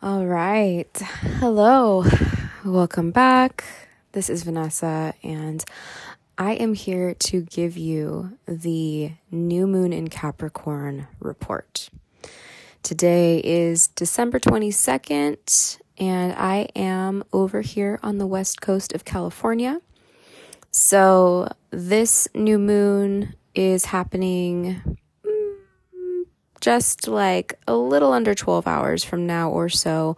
All right. Hello. Welcome back. This is Vanessa, and I am here to give you the new moon in Capricorn report. Today is December 22nd, and I am over here on the west coast of California. So, this new moon is happening just like a little under 12 hours from now or so.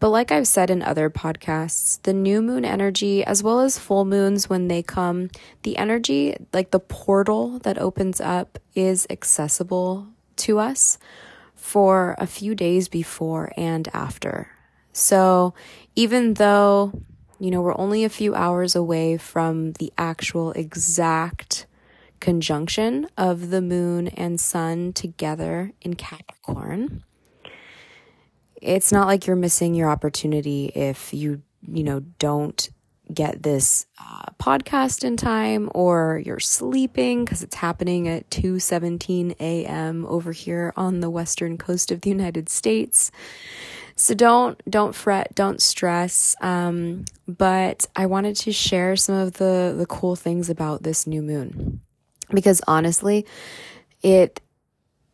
But like I've said in other podcasts, the new moon energy, as well as full moons when they come, the energy, like the portal that opens up, is accessible to us for a few days before and after. So even though, you know, we're only a few hours away from the actual exact conjunction of the moon and sun together in Capricorn. It's not like you're missing your opportunity if you, you know, don't get this uh, podcast in time or you're sleeping because it's happening at 2:17 a.m. over here on the western coast of the United States. So don't don't fret, don't stress. Um, but I wanted to share some of the the cool things about this new moon because honestly, it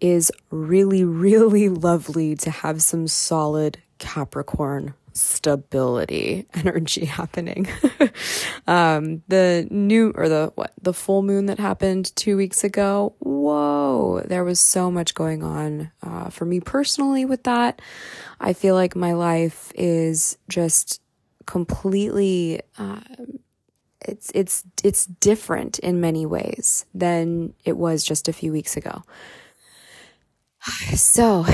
is really, really lovely to have some solid Capricorn stability energy happening. um, the new or the what the full moon that happened two weeks ago. Whoa, there was so much going on uh, for me personally with that. I feel like my life is just completely. Uh, it's it's it's different in many ways than it was just a few weeks ago. So,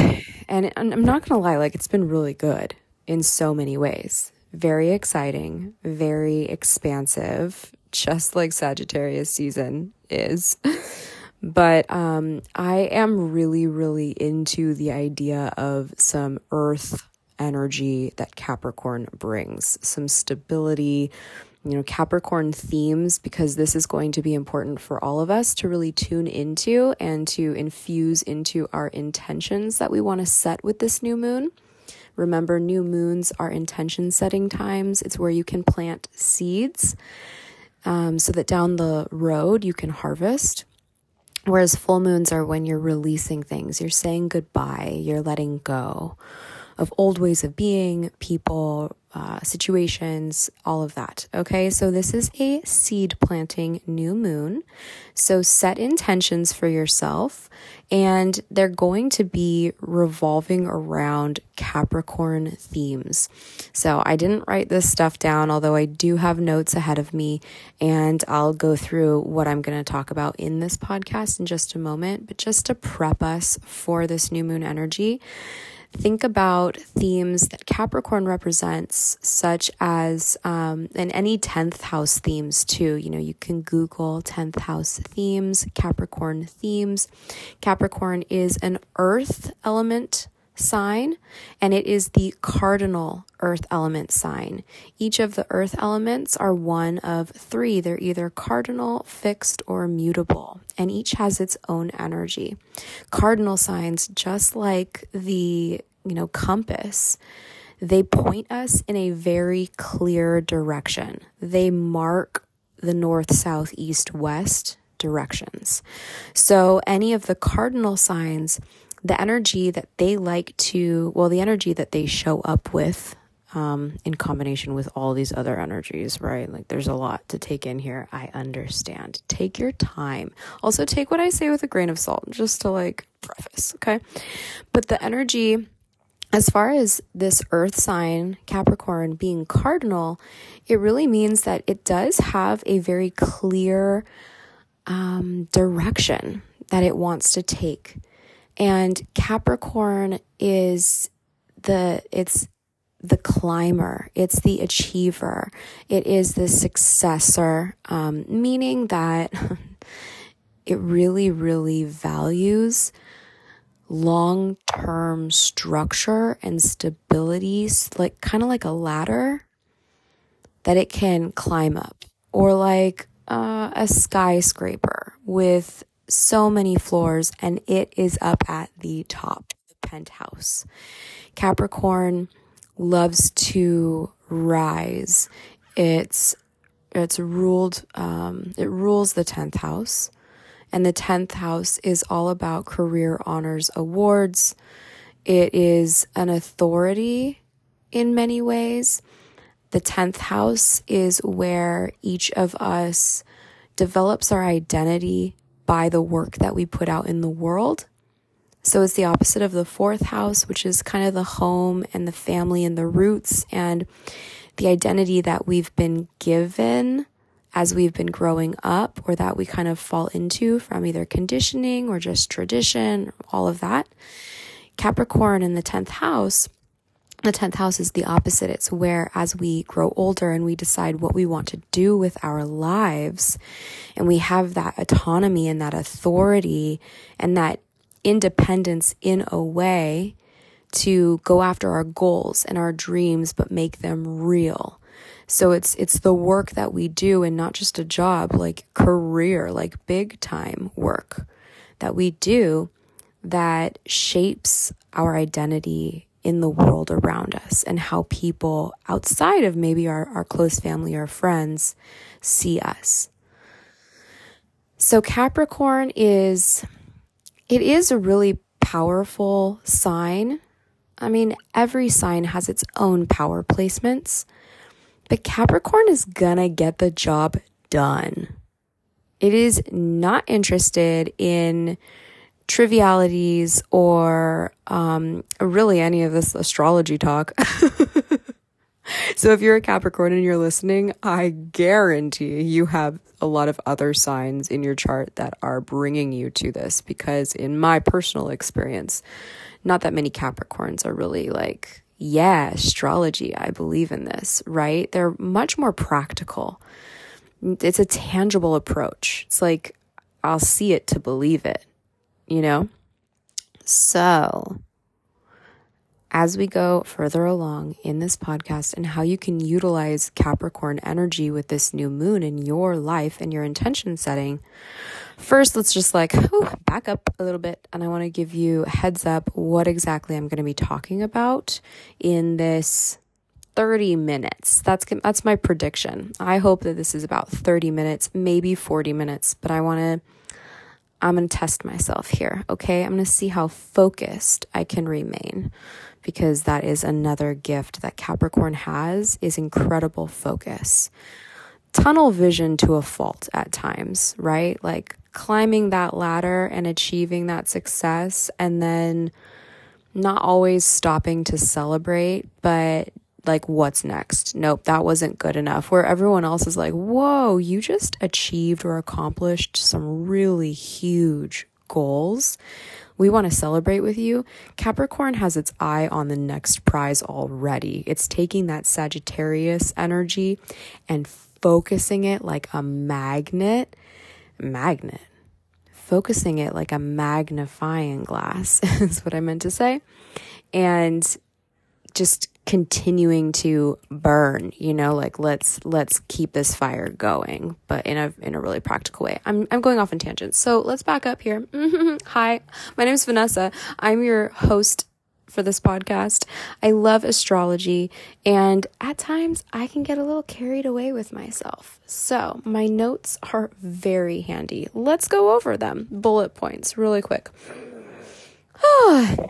and I'm not going to lie, like it's been really good in so many ways. Very exciting, very expansive, just like Sagittarius season is. But um, I am really, really into the idea of some earth energy that Capricorn brings, some stability, you know, Capricorn themes because this is going to be important for all of us to really tune into and to infuse into our intentions that we want to set with this new moon. Remember, new moons are intention setting times. It's where you can plant seeds um, so that down the road you can harvest. Whereas full moons are when you're releasing things, you're saying goodbye, you're letting go of old ways of being, people, uh, situations, all of that. Okay, so this is a seed planting new moon. So set intentions for yourself, and they're going to be revolving around Capricorn themes. So I didn't write this stuff down, although I do have notes ahead of me, and I'll go through what I'm going to talk about in this podcast in just a moment. But just to prep us for this new moon energy, think about themes that Capricorn represents, such as, um, and any 10th house themes too. You know, you can Google 10th house themes, Capricorn themes. Capricorn is an earth element sign, and it is the cardinal earth element sign. Each of the earth elements are one of three. They're either cardinal, fixed, or mutable, and each has its own energy. Cardinal signs, just like the, you know, compass, they point us in a very clear direction. They mark the north, south, east, west directions. So any of the cardinal signs the energy that they like to, well, the energy that they show up with um, in combination with all these other energies, right? Like there's a lot to take in here. I understand. Take your time. Also, take what I say with a grain of salt, just to like preface, okay? But the energy, as far as this earth sign, Capricorn, being cardinal, it really means that it does have a very clear um, direction that it wants to take. And Capricorn is the, it's the climber, it's the achiever, it is the successor, um, meaning that it really, really values long term structure and stability, like kind of like a ladder that it can climb up, or like uh, a skyscraper with so many floors and it is up at the top, the penthouse. Capricorn loves to rise. It's it's ruled um, it rules the 10th house and the 10th house is all about career honors awards it is an authority in many ways the 10th house is where each of us develops our identity by the work that we put out in the world so it's the opposite of the fourth house, which is kind of the home and the family and the roots and the identity that we've been given as we've been growing up or that we kind of fall into from either conditioning or just tradition, all of that. Capricorn in the 10th house, the 10th house is the opposite. It's where as we grow older and we decide what we want to do with our lives and we have that autonomy and that authority and that independence in a way to go after our goals and our dreams but make them real. So it's it's the work that we do and not just a job, like career, like big time work that we do that shapes our identity in the world around us and how people outside of maybe our, our close family or friends see us. So Capricorn is it is a really powerful sign I mean, every sign has its own power placements, but Capricorn is gonna get the job done. It is not interested in trivialities or um, really any of this astrology talk. so if you're a Capricorn and you're listening, I guarantee you have a lot of other signs in your chart that are bringing you to this because in my personal experience, not that many Capricorns are really like, yeah, astrology, I believe in this, right? They're much more practical. It's a tangible approach. It's like, I'll see it to believe it, you know? So, as we go further along in this podcast and how you can utilize Capricorn energy with this new moon in your life and your intention setting, First, let's just like whew, back up a little bit, and I want to give you a heads up what exactly I'm going to be talking about in this 30 minutes. That's that's my prediction. I hope that this is about 30 minutes, maybe 40 minutes, but I want to I'm going to test myself here, okay? I'm going to see how focused I can remain because that is another gift that Capricorn has is incredible focus. Tunnel vision to a fault at times, right? Like climbing that ladder and achieving that success and then not always stopping to celebrate, but like, what's next? Nope, that wasn't good enough. Where everyone else is like, whoa, you just achieved or accomplished some really huge goals. We want to celebrate with you. Capricorn has its eye on the next prize already. It's taking that Sagittarius energy and focusing it like a magnet magnet. Focusing it like a magnifying glass is what I meant to say. And just continuing to burn, you know, like let's let's keep this fire going, but in a in a really practical way. I'm I'm going off in tangents. So let's back up here. Hi, my name is Vanessa. I'm your host for this podcast. I love astrology, and at times I can get a little carried away with myself. So, my notes are very handy. Let's go over them. Bullet points, really quick.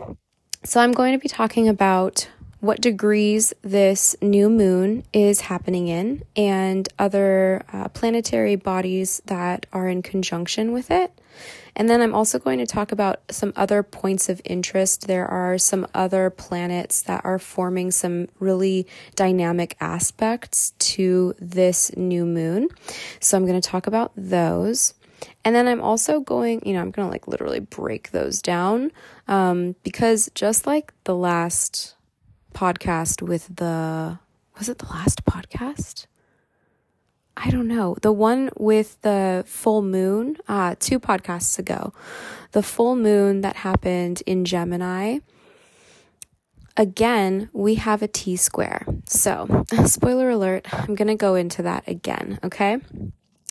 so, I'm going to be talking about what degrees this new moon is happening in and other uh, planetary bodies that are in conjunction with it. And then I'm also going to talk about some other points of interest. There are some other planets that are forming some really dynamic aspects to this new moon. So I'm going to talk about those. And then I'm also going, you know, I'm going to like literally break those down um, because just like the last podcast with the, was it the last podcast? I don't know, the one with the full moon, uh, two podcasts ago, the full moon that happened in Gemini. Again, we have a T square. So, spoiler alert, I'm going to go into that again, okay?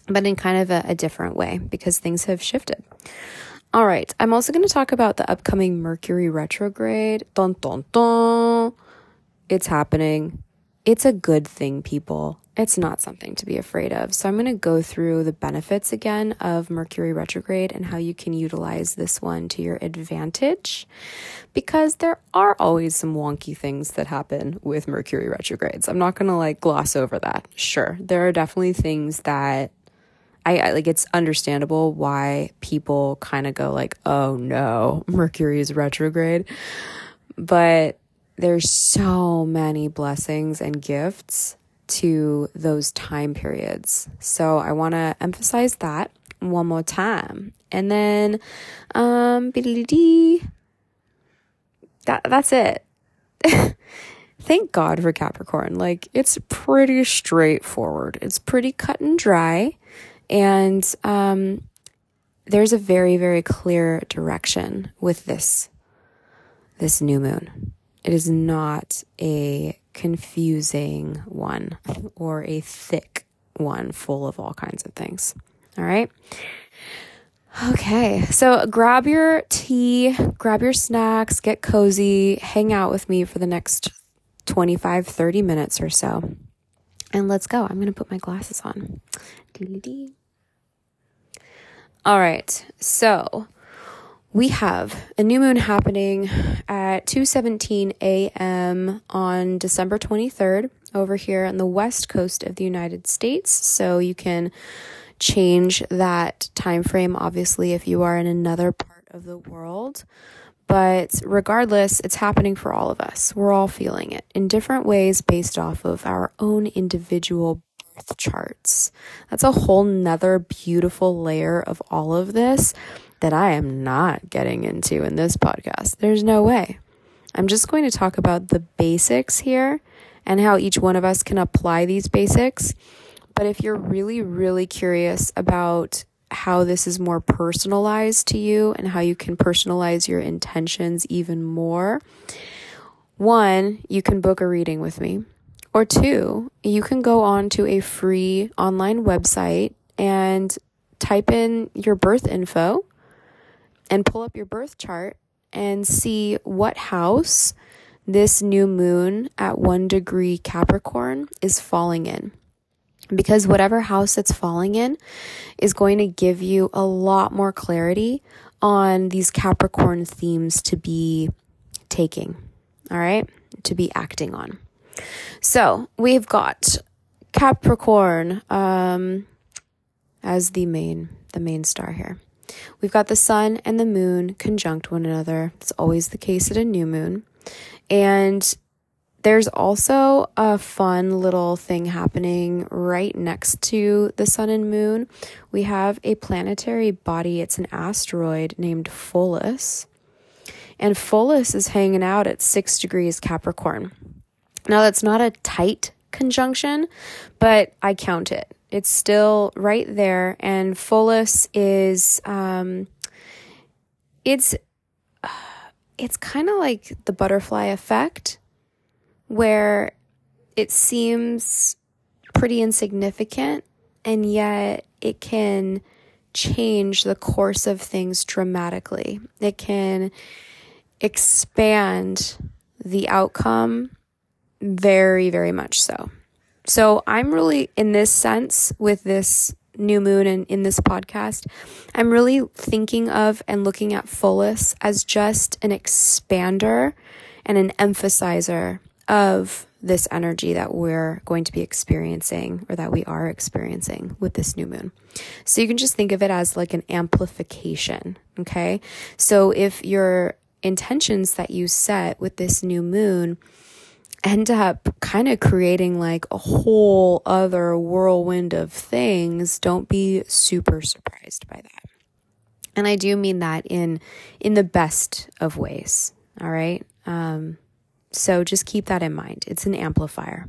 But in kind of a, a different way because things have shifted. All right, I'm also going to talk about the upcoming Mercury retrograde. Dun, dun, dun. It's happening. It's a good thing, people. It's not something to be afraid of. So, I'm going to go through the benefits again of Mercury retrograde and how you can utilize this one to your advantage because there are always some wonky things that happen with Mercury retrogrades. I'm not going to like gloss over that. Sure, there are definitely things that I, I like it's understandable why people kind of go like, "Oh no, Mercury is retrograde." But there's so many blessings and gifts to those time periods. So I want to emphasize that one more time. And then um that that's it. Thank God for Capricorn. Like it's pretty straightforward. It's pretty cut and dry and um there's a very very clear direction with this this new moon. It is not a confusing one or a thick one full of all kinds of things. All right. Okay, so grab your tea, grab your snacks, get cozy, hang out with me for the next 25, 30 minutes or so. And let's go. I'm going to put my glasses on. All right, so we have a new moon happening at 2:17 a.m. on December 23rd over here on the west coast of the United States. So you can change that time frame obviously if you are in another part of the world. But regardless, it's happening for all of us. We're all feeling it in different ways based off of our own individual birth charts. That's a whole nother beautiful layer of all of this that I am not getting into in this podcast. There's no way. I'm just going to talk about the basics here and how each one of us can apply these basics. But if you're really, really curious about how this is more personalized to you and how you can personalize your intentions even more, one, you can book a reading with me. Or two, you can go on to a free online website and type in your birth info and pull up your birth chart and see what house this new moon at one degree Capricorn is falling in. Because whatever house it's falling in is going to give you a lot more clarity on these Capricorn themes to be taking, all right, to be acting on. So we've got Capricorn um, as the main the main star here. We've got the sun and the moon conjunct one another. It's always the case at a new moon. And there's also a fun little thing happening right next to the sun and moon. We have a planetary body, it's an asteroid named Pholus. And Pholus is hanging out at six degrees Capricorn. Now, that's not a tight conjunction, but I count it. It's still right there, and Pholus is um, it's it's kind of like the butterfly effect, where it seems pretty insignificant, and yet it can change the course of things dramatically. It can expand the outcome very, very much so. So I'm really, in this sense, with this new moon and in this podcast, I'm really thinking of and looking at Pholus as just an expander and an emphasizer of this energy that we're going to be experiencing or that we are experiencing with this new moon. So you can just think of it as like an amplification. Okay. So if your intentions that you set with this new moon end up kind of creating like a whole other whirlwind of things, don't be super surprised by that. And I do mean that in in the best of ways. All right. Um, so just keep that in mind. It's an amplifier.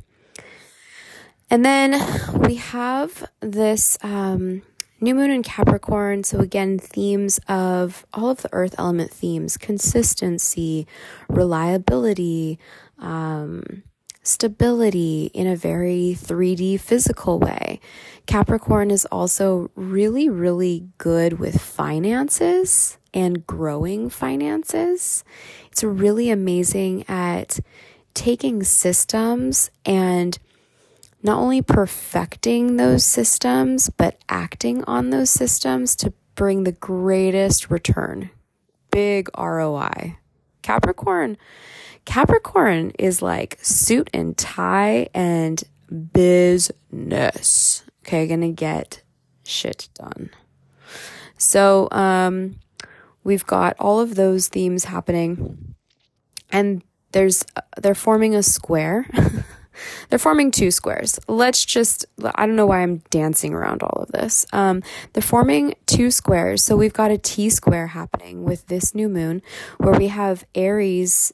And then we have this um, new moon in Capricorn. So, again, themes of all of the earth element themes consistency, reliability, um, stability in a very 3D physical way. Capricorn is also really, really good with finances and growing finances. It's really amazing at taking systems and not only perfecting those systems, but acting on those systems to bring the greatest return. Big ROI. Capricorn. Capricorn is like suit and tie and business. Okay, gonna get shit done. So, um, we've got all of those themes happening, and there's they're forming a square. they're forming two squares. Let's just I don't know why I'm dancing around all of this. Um, they're forming two squares. So we've got a T square happening with this new moon, where we have Aries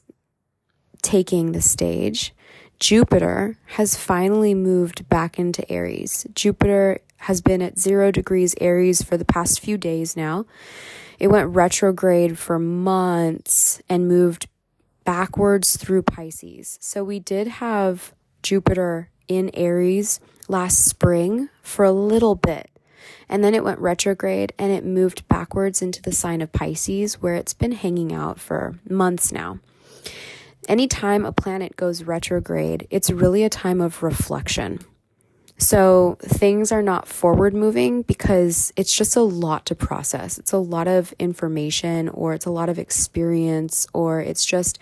taking the stage. Jupiter has finally moved back into Aries. Jupiter has been at zero degrees Aries for the past few days now. It went retrograde for months and moved backwards through Pisces. So we did have Jupiter in Aries last spring for a little bit. And then it went retrograde and it moved backwards into the sign of Pisces, where it's been hanging out for months now. Anytime a planet goes retrograde, it's really a time of reflection. So things are not forward moving because it's just a lot to process. It's a lot of information, or it's a lot of experience, or it's just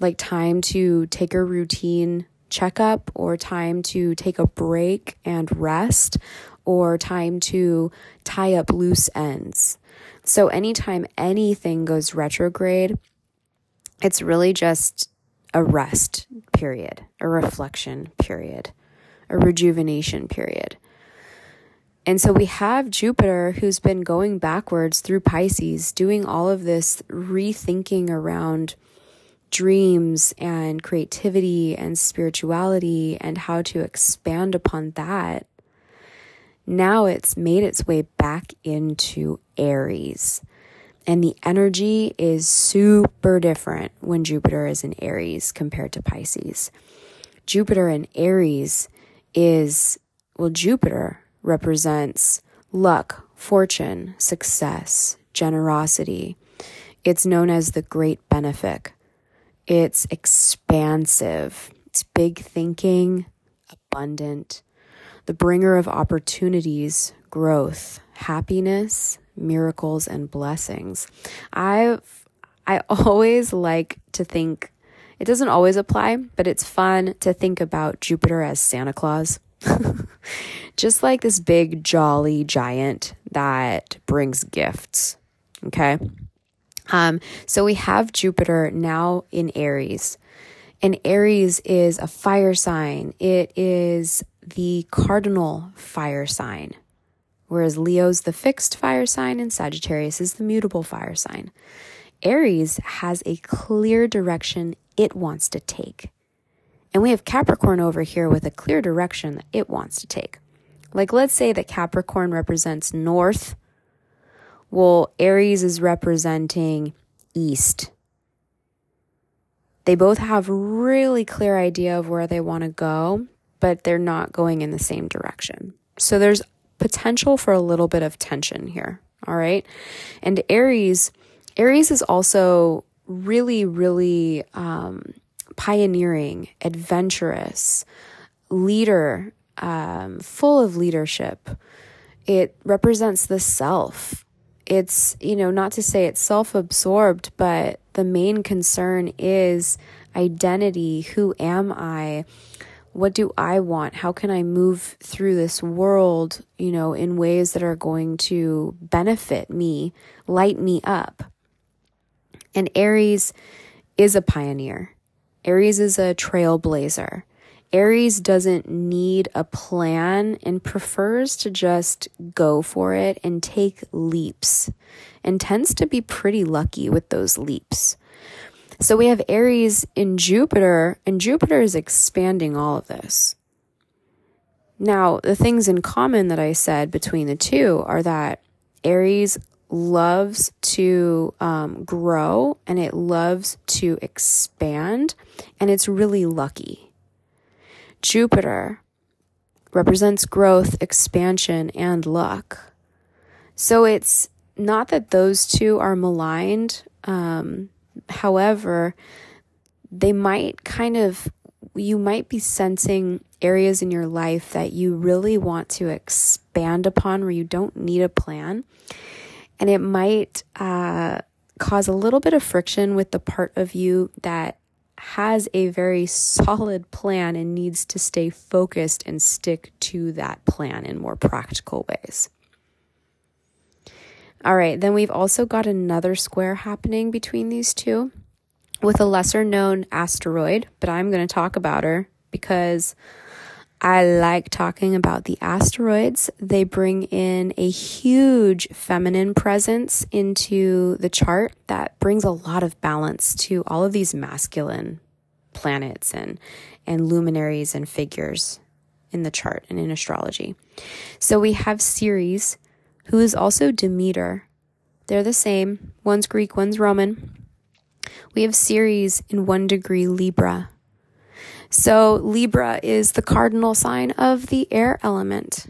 like time to take a routine checkup, or time to take a break and rest, or time to tie up loose ends. So anytime anything goes retrograde, it's really just a rest period, a reflection period a rejuvenation period. And so we have Jupiter who's been going backwards through Pisces, doing all of this rethinking around dreams and creativity and spirituality and how to expand upon that. Now it's made its way back into Aries. And the energy is super different when Jupiter is in Aries compared to Pisces. Jupiter in Aries is, well, Jupiter represents luck, fortune, success, generosity. It's known as the great benefic. It's expansive, it's big thinking, abundant, the bringer of opportunities, growth, happiness, miracles, and blessings. I've I always like to think it doesn't always apply, but it's fun to think about Jupiter as Santa Claus. Just like this big, jolly giant that brings gifts. Okay. Um, so we have Jupiter now in Aries. And Aries is a fire sign, it is the cardinal fire sign. Whereas Leo's the fixed fire sign and Sagittarius is the mutable fire sign. Aries has a clear direction it wants to take. And we have Capricorn over here with a clear direction that it wants to take. Like, let's say that Capricorn represents north. Well, Aries is representing east. They both have really clear idea of where they want to go, but they're not going in the same direction. So there's potential for a little bit of tension here. All right. And Aries, Aries is also really, really um, pioneering, adventurous, leader, um, full of leadership. It represents the self. It's, you know, not to say it's self absorbed, but the main concern is identity. Who am I? What do I want? How can I move through this world, you know, in ways that are going to benefit me, light me up? And Aries is a pioneer. Aries is a trailblazer. Aries doesn't need a plan and prefers to just go for it and take leaps and tends to be pretty lucky with those leaps. So we have Aries in Jupiter, and Jupiter is expanding all of this. Now, the things in common that I said between the two are that Aries loves to um, grow and it loves to expand, and it's really lucky. Jupiter represents growth, expansion, and luck. So it's not that those two are maligned. Um, however, they might kind of you might be sensing areas in your life that you really want to expand upon where you don't need a plan. And it might uh, cause a little bit of friction with the part of you that has a very solid plan and needs to stay focused and stick to that plan in more practical ways. All right, then we've also got another square happening between these two with a lesser known asteroid, but I'm going to talk about her because I like talking about the asteroids. They bring in a huge feminine presence into the chart that brings a lot of balance to all of these masculine planets and, and luminaries and figures in the chart and in astrology. So we have Ceres, who is also Demeter. They're the same. One's Greek, one's Roman. We have Ceres in one degree Libra. So Libra is the cardinal sign of the air element.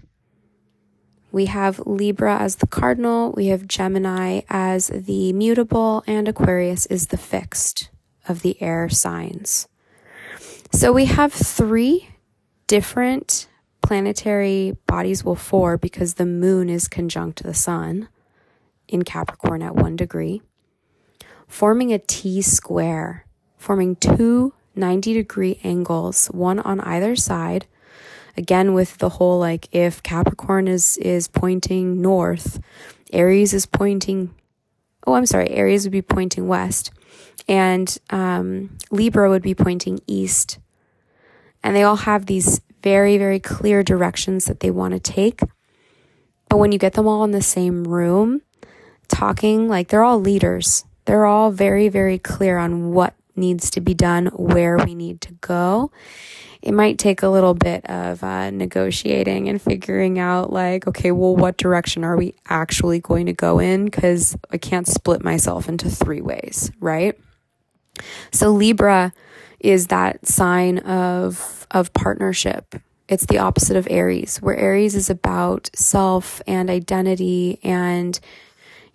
We have Libra as the cardinal, we have Gemini as the mutable, and Aquarius is the fixed of the air signs. So we have three different planetary bodies, will four, because the moon is conjunct the sun in Capricorn at one degree forming a T square, forming two 90 degree angles, one on either side. Again, with the whole like if Capricorn is is pointing north, Aries is pointing. Oh, I'm sorry. Aries would be pointing west, and um, Libra would be pointing east. And they all have these very very clear directions that they want to take. But when you get them all in the same room, talking like they're all leaders, they're all very, very clear on what needs to be done, where we need to go. It might take a little bit of uh, negotiating and figuring out, like, okay, well, what direction are we actually going to go in? Because I can't split myself into three ways, right? So, Libra is that sign of, of partnership. It's the opposite of Aries, where Aries is about self and identity and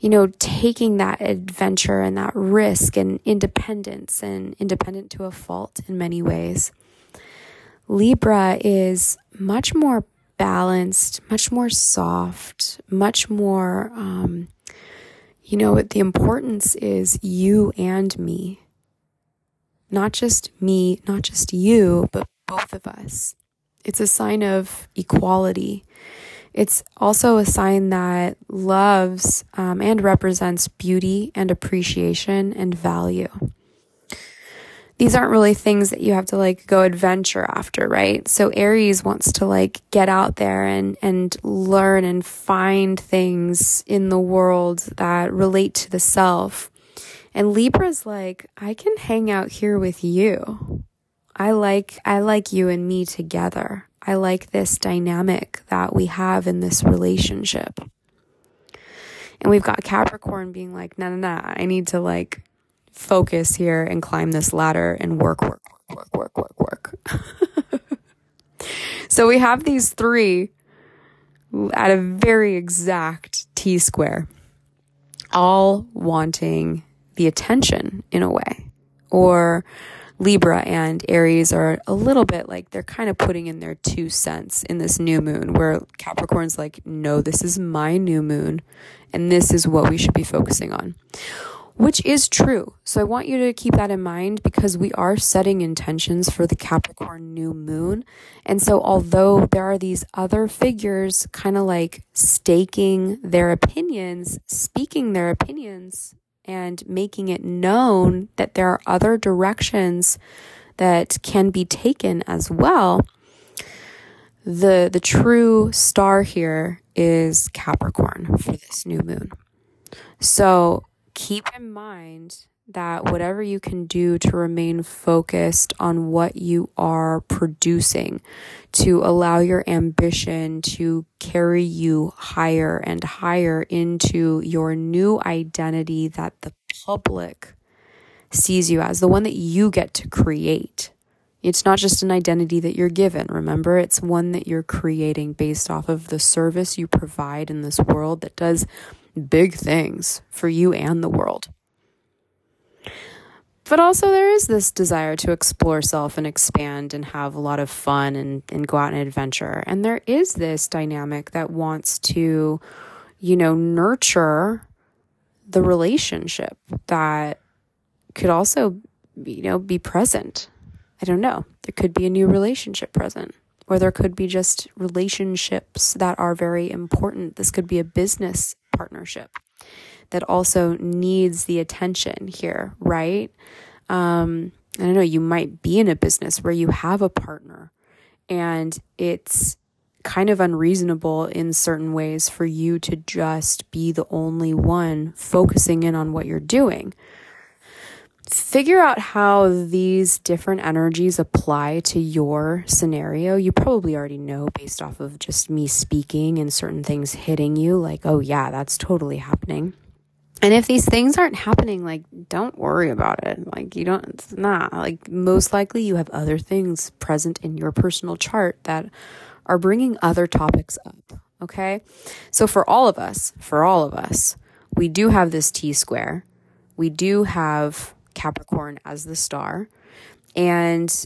you know, taking that adventure and that risk and independence and independent to a fault in many ways. Libra is much more balanced, much more soft, much more, um, you know, the importance is you and me. Not just me, not just you, but both of us. It's a sign of equality. It's also a sign that loves um, and represents beauty and appreciation and value. These aren't really things that you have to like go adventure after, right? So Aries wants to like get out there and, and learn and find things in the world that relate to the self. And Libra's like, I can hang out here with you. I like, I like you and me together. I like this dynamic that we have in this relationship. And we've got Capricorn being like, no, no, no, I need to like focus here and climb this ladder and work, work, work, work, work, work, work. so we have these three at a very exact T square, all wanting the attention in a way or Libra and Aries are a little bit like they're kind of putting in their two cents in this new moon, where Capricorn's like, no, this is my new moon, and this is what we should be focusing on. Which is true. So I want you to keep that in mind because we are setting intentions for the Capricorn new moon. And so, although there are these other figures kind of like staking their opinions, speaking their opinions and making it known that there are other directions that can be taken as well. The the true star here is Capricorn for this new moon. So keep in mind that whatever you can do to remain focused on what you are producing, to allow your ambition to carry you higher and higher into your new identity that the public sees you as, the one that you get to create. It's not just an identity that you're given, remember? It's one that you're creating based off of the service you provide in this world that does big things for you and the world but also there is this desire to explore self and expand and have a lot of fun and, and go out and adventure. And there is this dynamic that wants to, you know, nurture the relationship that could also, you know, be present. I don't know. There could be a new relationship present, or there could be just relationships that are very important. This could be a business partnership that also needs the attention here, right? Um, I don't know, you might be in a business where you have a partner and it's kind of unreasonable in certain ways for you to just be the only one focusing in on what you're doing. Figure out how these different energies apply to your scenario. You probably already know based off of just me speaking and certain things hitting you, like, oh, yeah, that's totally happening. And if these things aren't happening, like, don't worry about it. Like, you don't, it's not. Like, most likely you have other things present in your personal chart that are bringing other topics up. Okay. So, for all of us, for all of us, we do have this T square. We do have Capricorn as the star. And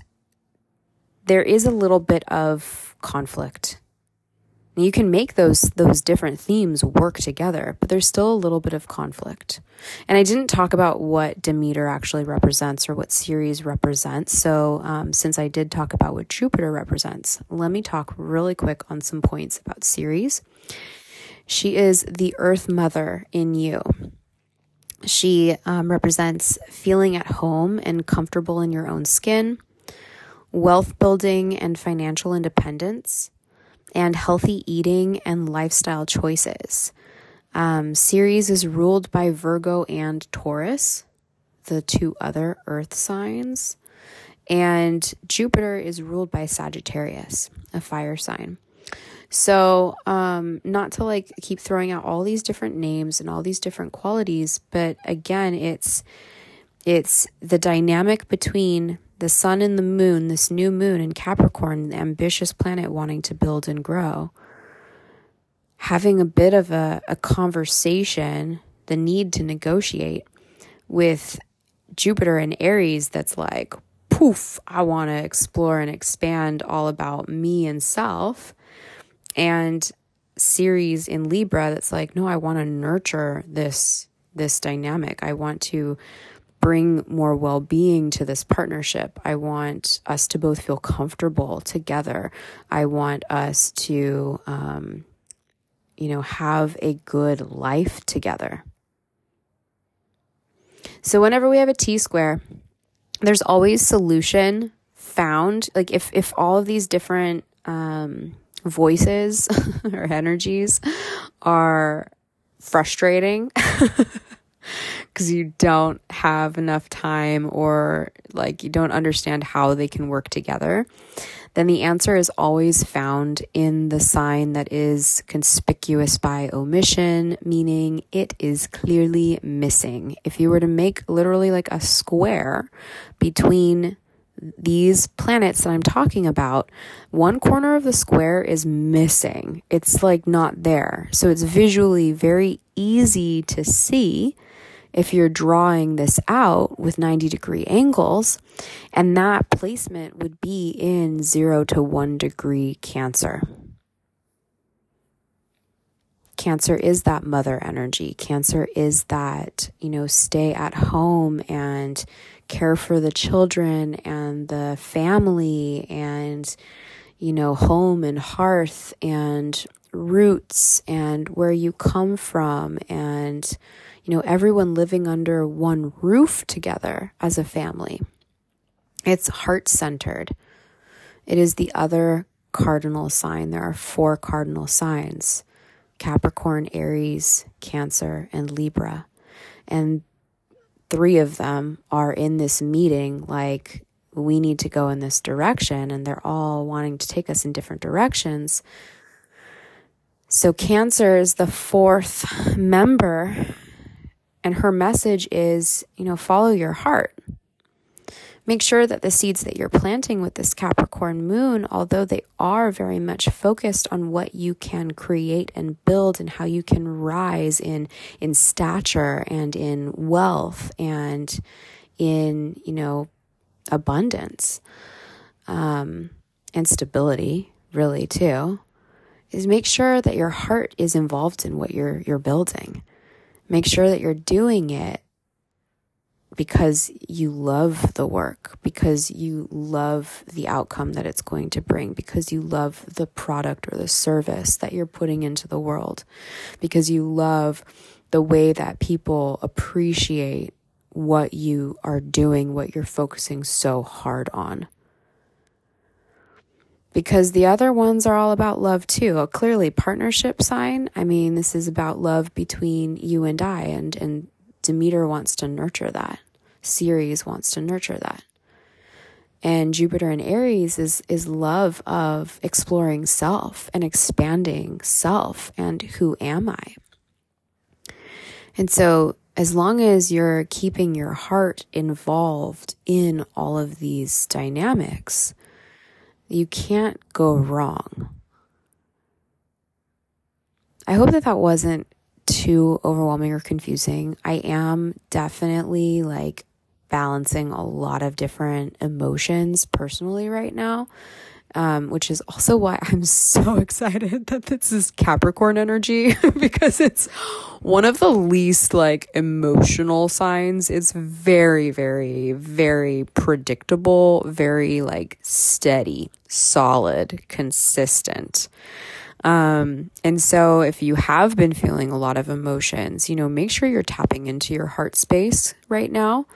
there is a little bit of conflict you can make those those different themes work together, but there's still a little bit of conflict. And I didn't talk about what Demeter actually represents or what Ceres represents. So um, since I did talk about what Jupiter represents, let me talk really quick on some points about Ceres. She is the Earth Mother in you. She um, represents feeling at home and comfortable in your own skin, wealth building and financial independence and healthy eating and lifestyle choices. Um, Ceres is ruled by Virgo and Taurus, the two other earth signs. And Jupiter is ruled by Sagittarius, a fire sign. So, um, not to like keep throwing out all these different names and all these different qualities, but again, it's it's the dynamic between the sun and the moon, this new moon in Capricorn, the ambitious planet wanting to build and grow, having a bit of a, a conversation, the need to negotiate with Jupiter and Aries that's like, poof, I want to explore and expand all about me and self. And Ceres in Libra that's like, no, I want to nurture this this dynamic. I want to bring more well being to this partnership. I want us to both feel comfortable together. I want us to, um, you know, have a good life together. So, whenever we have a T square, there's always solution found. Like, if, if all of these different um, voices or energies are frustrating, because you don't have enough time or like you don't understand how they can work together, then the answer is always found in the sign that is conspicuous by omission, meaning it is clearly missing. If you were to make literally like a square between these planets that I'm talking about, one corner of the square is missing. It's like not there. So it's visually very easy to see if you're drawing this out with 90 degree angles, and that placement would be in zero to one degree Cancer. Cancer is that mother energy. Cancer is that, you know, stay at home and care for the children and the family and, you know, home and hearth and roots and where you come from and you know, everyone living under one roof together as a family. It's heart centered. It is the other cardinal sign. There are four cardinal signs Capricorn, Aries, Cancer, and Libra. And three of them are in this meeting like, we need to go in this direction, and they're all wanting to take us in different directions. So, Cancer is the fourth member and her message is, you know, follow your heart. Make sure that the seeds that you're planting with this Capricorn moon, although they are very much focused on what you can create and build and how you can rise in, in stature and in wealth and in, you know, abundance um, and stability, really, too, is make sure that your heart is involved in what you're, you're building. Make sure that you're doing it because you love the work, because you love the outcome that it's going to bring, because you love the product or the service that you're putting into the world, because you love the way that people appreciate what you are doing, what you're focusing so hard on. Because the other ones are all about love too. A clearly partnership sign. I mean, this is about love between you and I, and, and Demeter wants to nurture that. Ceres wants to nurture that. And Jupiter and Aries is is love of exploring self and expanding self and who am I? And so as long as you're keeping your heart involved in all of these dynamics, you can't go wrong. I hope that that wasn't too overwhelming or confusing. I am definitely like balancing a lot of different emotions personally right now. Um, which is also why I'm so excited that this is Capricorn energy because it's one of the least like emotional signs. It's very, very, very predictable, very like steady, solid, consistent. Um, and so if you have been feeling a lot of emotions, you know, make sure you're tapping into your heart space right now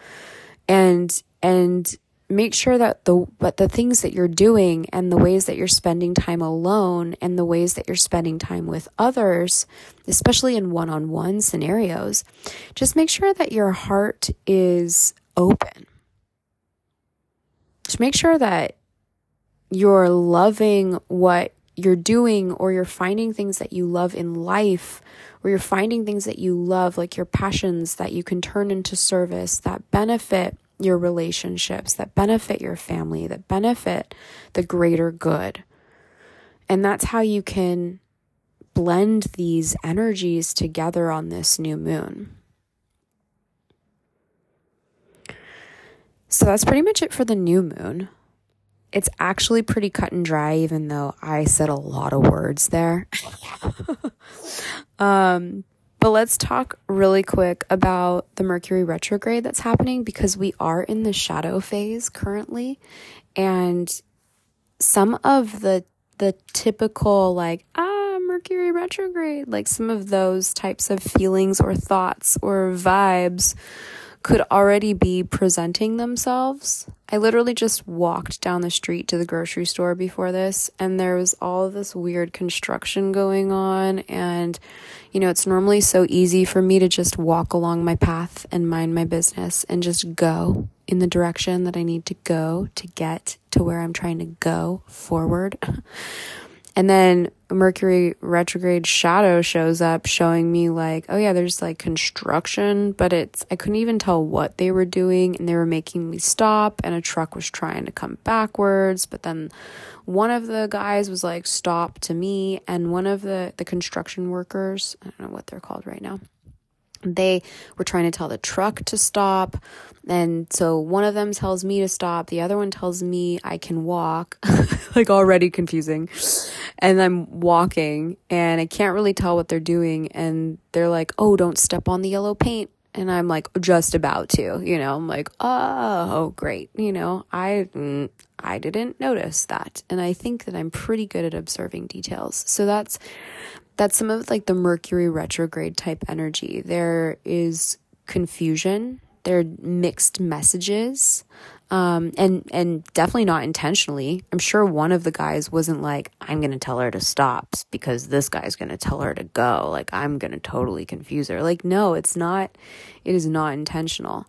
and and make sure that the but the things that you're doing and the ways that you're spending time alone and the ways that you're spending time with others especially in one-on-one scenarios just make sure that your heart is open. Just make sure that you're loving what you're doing or you're finding things that you love in life or you're finding things that you love, like your passions that you can turn into service that benefit your relationships, that benefit your family, that benefit the greater good. And that's how you can blend these energies together on this new moon. So that's pretty much it for the new moon it's actually pretty cut and dry, even though I said a lot of words there. um, but let's talk really quick about the Mercury retrograde that's happening because we are in the shadow phase currently. And some of the the typical like ah Mercury retrograde, like some of those types of feelings or thoughts or vibes could already be presenting themselves. I literally just walked down the street to the grocery store before this, and there was all this weird construction going on. And, you know, it's normally so easy for me to just walk along my path and mind my business and just go in the direction that I need to go to get to where I'm trying to go forward. And then Mercury retrograde shadow shows up showing me like, oh yeah, there's like construction, but it's I couldn't even tell what they were doing and they were making me stop and a truck was trying to come backwards, but then one of the guys was like stop to me and one of the the construction workers, I don't know what they're called right now they were trying to tell the truck to stop. And so one of them tells me to stop, the other one tells me I can walk, like already confusing. And I'm walking and I can't really tell what they're doing. And they're like, oh, don't step on the yellow paint. And I'm like, just about to, you know, I'm like, oh, great. You know, I, mm, I didn't notice that. And I think that I'm pretty good at observing details. So that's that's some of like the Mercury retrograde type energy. There is confusion, there are mixed messages. Um, and and definitely not intentionally. I'm sure one of the guys wasn't like, I'm gonna tell her to stop because this guy's gonna tell her to go. Like I'm gonna totally confuse her. Like no, it's not. It is not intentional.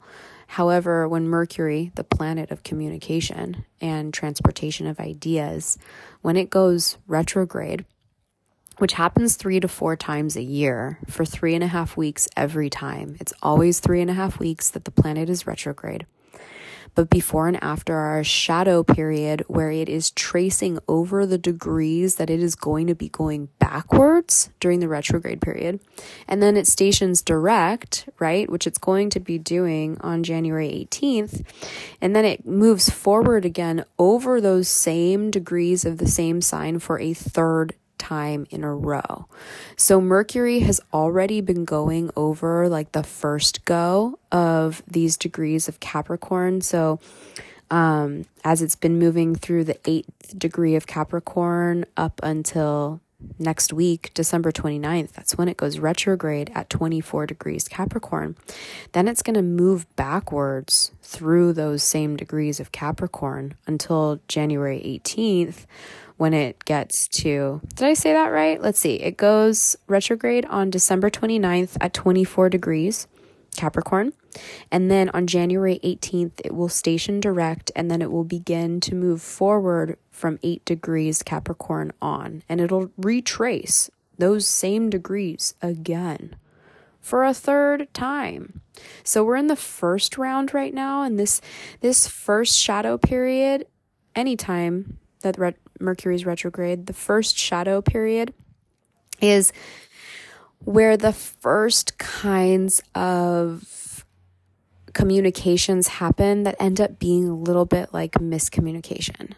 However, when Mercury, the planet of communication and transportation of ideas, when it goes retrograde, which happens three to four times a year for three and a half weeks every time. It's always three and a half weeks that the planet is retrograde. but before and after our shadow period where it is tracing over the degrees that it is going to be going backwards during the retrograde period. And then it stations direct, right, which it's going to be doing on January 18th. And then it moves forward again over those same degrees of the same sign for a third time in a row. So Mercury has already been going over like the first go of these degrees of Capricorn. So um, as it's been moving through the eighth degree of Capricorn up until next week, December 29th, that's when it goes retrograde at 24 degrees Capricorn. Then it's going to move backwards through those same degrees of Capricorn until January 18th, when it gets to, did I say that right? Let's see. It goes retrograde on December 29th at 24 degrees Capricorn. And then on January 18th, it will station direct and then it will begin to move forward from 8 degrees Capricorn on. And it'll retrace those same degrees again for a third time. So we're in the first round right now and this this first shadow period anytime that re- Mercury's retrograde, the first shadow period is where the first kinds of communications happen that end up being a little bit like miscommunication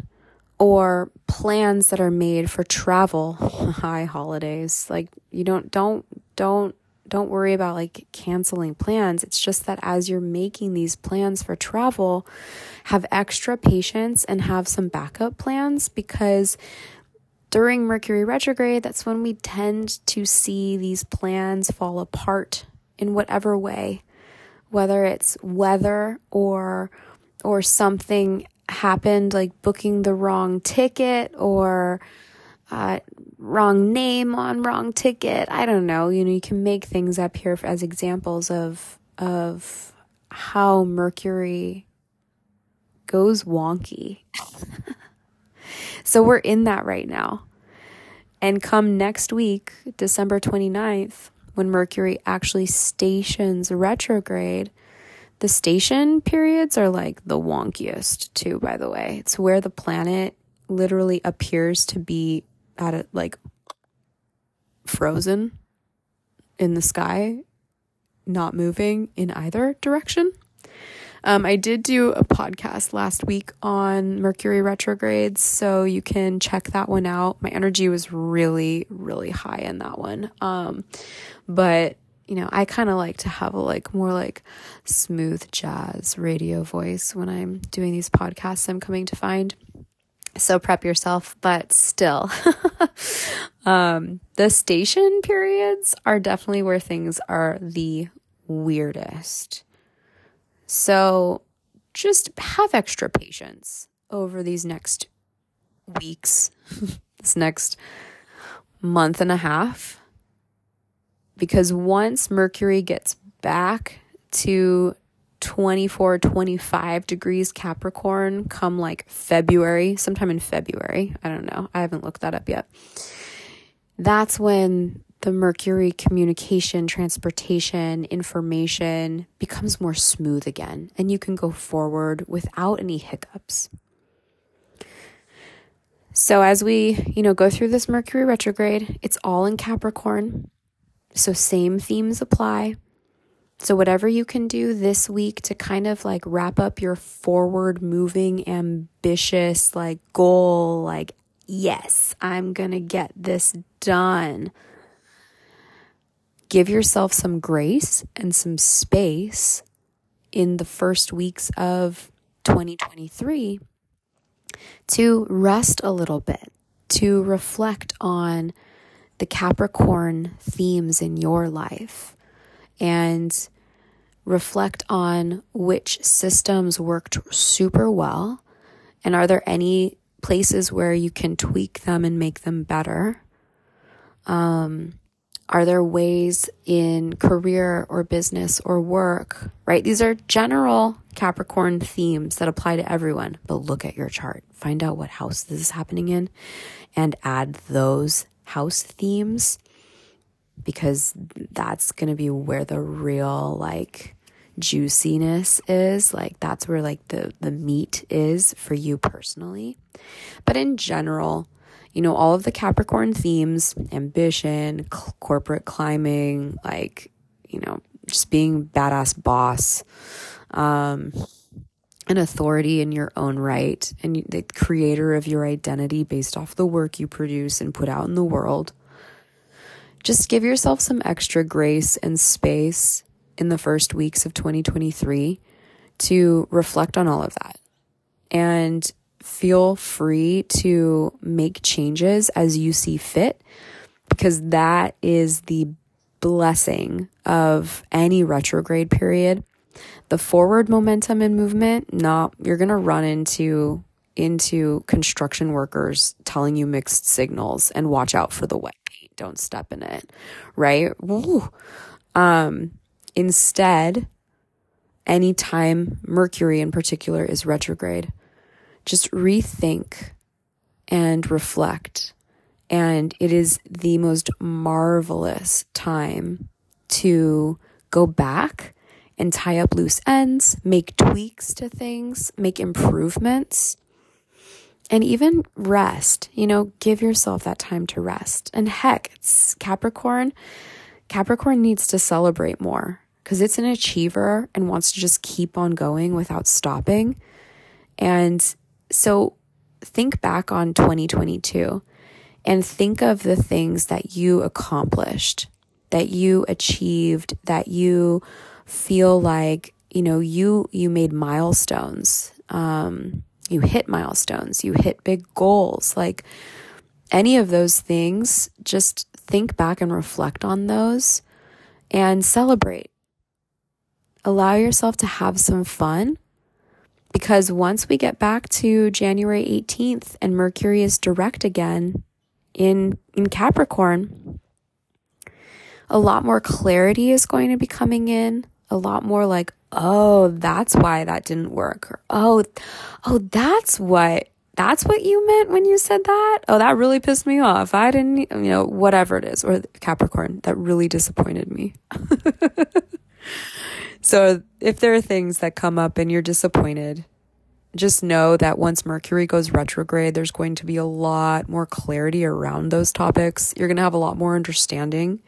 or plans that are made for travel high holidays. Like you don't don't don't don't worry about like canceling plans. It's just that as you're making these plans for travel, have extra patience and have some backup plans because during Mercury retrograde, that's when we tend to see these plans fall apart in whatever way, whether it's weather or or something happened like booking the wrong ticket or uh, wrong name on wrong ticket. I don't know. You know, you can make things up here as examples of of how Mercury goes wonky. so we're in that right now. And come next week, December 29th, when Mercury actually stations retrograde, the station periods are like the wonkiest, too, by the way. It's where the planet literally appears to be at it like frozen in the sky, not moving in either direction. Um, I did do a podcast last week on Mercury retrogrades, so you can check that one out. My energy was really, really high in that one. Um, but you know, I kind of like to have a like more like smooth jazz radio voice when I'm doing these podcasts I'm coming to find. So prep yourself, but still. um, the station periods are definitely where things are the weirdest. So just have extra patience over these next weeks, this next month and a half. Because once Mercury gets back to 24, 25 degrees Capricorn come like February, sometime in February. I don't know. I haven't looked that up yet. That's when the Mercury communication, transportation, information becomes more smooth again, and you can go forward without any hiccups. So as we, you know, go through this Mercury retrograde, it's all in Capricorn. So same themes apply. So, whatever you can do this week to kind of like wrap up your forward moving, ambitious, like goal, like, yes, I'm going to get this done. Give yourself some grace and some space in the first weeks of 2023 to rest a little bit, to reflect on the Capricorn themes in your life and reflect on which systems worked super well and are there any places where you can tweak them and make them better? Um, are there ways in career or business or work right? These are general capricorn themes that apply to everyone but look at your chart. Find out what house this is happening in and add those house themes because that's going to be where the real like juiciness is. Like that's where like the the meat is for you personally. But in general, you know, all of the Capricorn themes, ambition, c- corporate climbing, like, you know, just being badass boss, um, an authority in your own right, and the creator of your identity based off the work you produce and put out in the world. Just give yourself some extra grace and space in the first weeks of 2023 to reflect on all of that. And feel free to make changes as you see fit because that is the blessing of any retrograde period. The forward momentum and movement not you're going to run into into construction workers telling you mixed signals and watch out for the paint don't step in it right? Woo. um instead anytime mercury in particular is retrograde just rethink and reflect. And it is the most marvelous time to go back and tie up loose ends, make tweaks to things, make improvements, and even rest. You know, give yourself that time to rest. And heck, it's Capricorn. Capricorn needs to celebrate more because it's an achiever and wants to just keep on going without stopping. And so think back on 2022 and think of the things that you accomplished, that you achieved, that you feel like you know you you made milestones um, you hit milestones you hit big goals. Like any of those things just think back and reflect on those and celebrate. Allow yourself to have some fun because once we get back to January 18th and Mercury is direct again in in Capricorn a lot more clarity is going to be coming in a lot more like, oh, that's why that didn't work. Or, oh, oh, that's what that's what you meant when you said that? Oh, that really pissed me off. I didn't, you know, whatever it is, or Capricorn, that really disappointed me. so, if there are things that come up and you're disappointed, just know that once Mercury goes retrograde, there's going to be a lot more clarity around those topics. You're going to have a lot more understanding.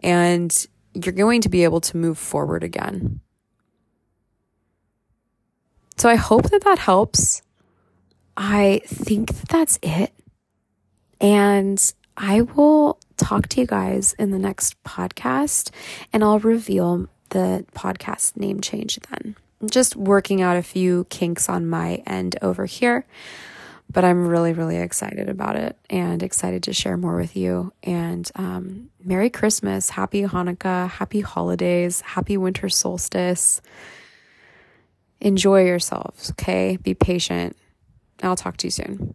And you're going to be able to move forward again. So I hope that that helps. I think that that's it. And I will talk to you guys in the next podcast and I'll reveal the podcast name change then. I'm just working out a few kinks on my end over here but I'm really, really excited about it and excited to share more with you. And um, Merry Christmas, Happy Hanukkah, Happy Holidays, Happy Winter Solstice. Enjoy yourselves, okay? Be patient. I'll talk to you soon.